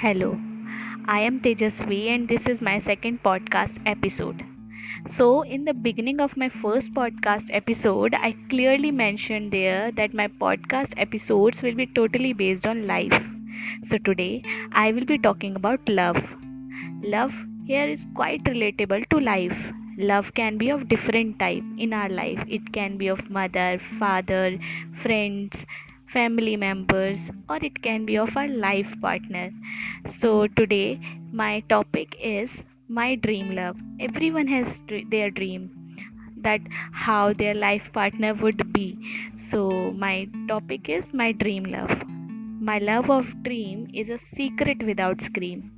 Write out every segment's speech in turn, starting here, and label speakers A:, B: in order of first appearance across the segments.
A: Hello, I am Tejasvi and this is my second podcast episode. So, in the beginning of my first podcast episode, I clearly mentioned there that my podcast episodes will be totally based on life. So, today I will be talking about love. Love here is quite relatable to life. Love can be of different type in our life. It can be of mother, father, friends, family members, or it can be of our life partner. So, today my topic is my dream love. Everyone has their dream that how their life partner would be. So, my topic is my dream love. My love of dream is a secret without scream.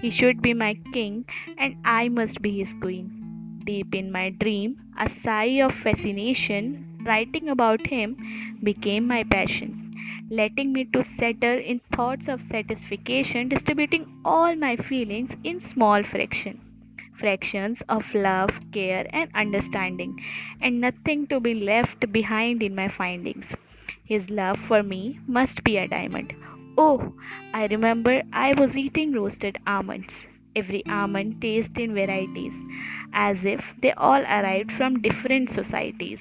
A: He should be my king, and I must be his queen. Deep in my dream, a sigh of fascination, writing about him became my passion letting me to settle in thoughts of satisfaction, distributing all my feelings in small fractions fractions of love, care, and understanding, and nothing to be left behind in my findings. His love for me must be a diamond. Oh, I remember I was eating roasted almonds. Every almond tastes in varieties, as if they all arrived from different societies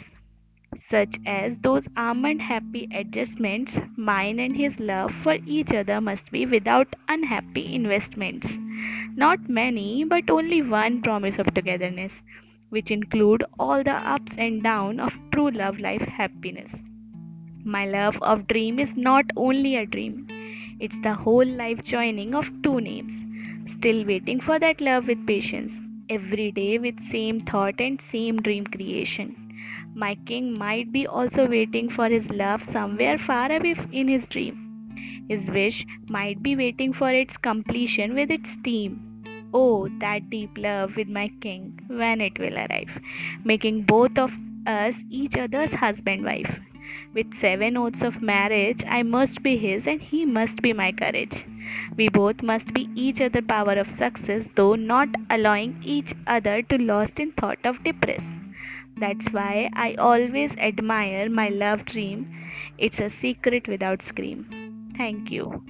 A: such as those almond happy adjustments, mine and his love for each other must be without unhappy investments. Not many, but only one promise of togetherness, which include all the ups and downs of true love life happiness. My love of dream is not only a dream, it's the whole life joining of two names. Still waiting for that love with patience, every day with same thought and same dream creation. My king might be also waiting for his love somewhere far away in his dream. His wish might be waiting for its completion with its team. Oh, that deep love with my king, when it will arrive, making both of us each other's husband wife. With seven oaths of marriage, I must be his and he must be my courage. We both must be each other power of success, though not allowing each other to lost in thought of depress. That's why I always admire my love dream. It's a secret without scream. Thank you.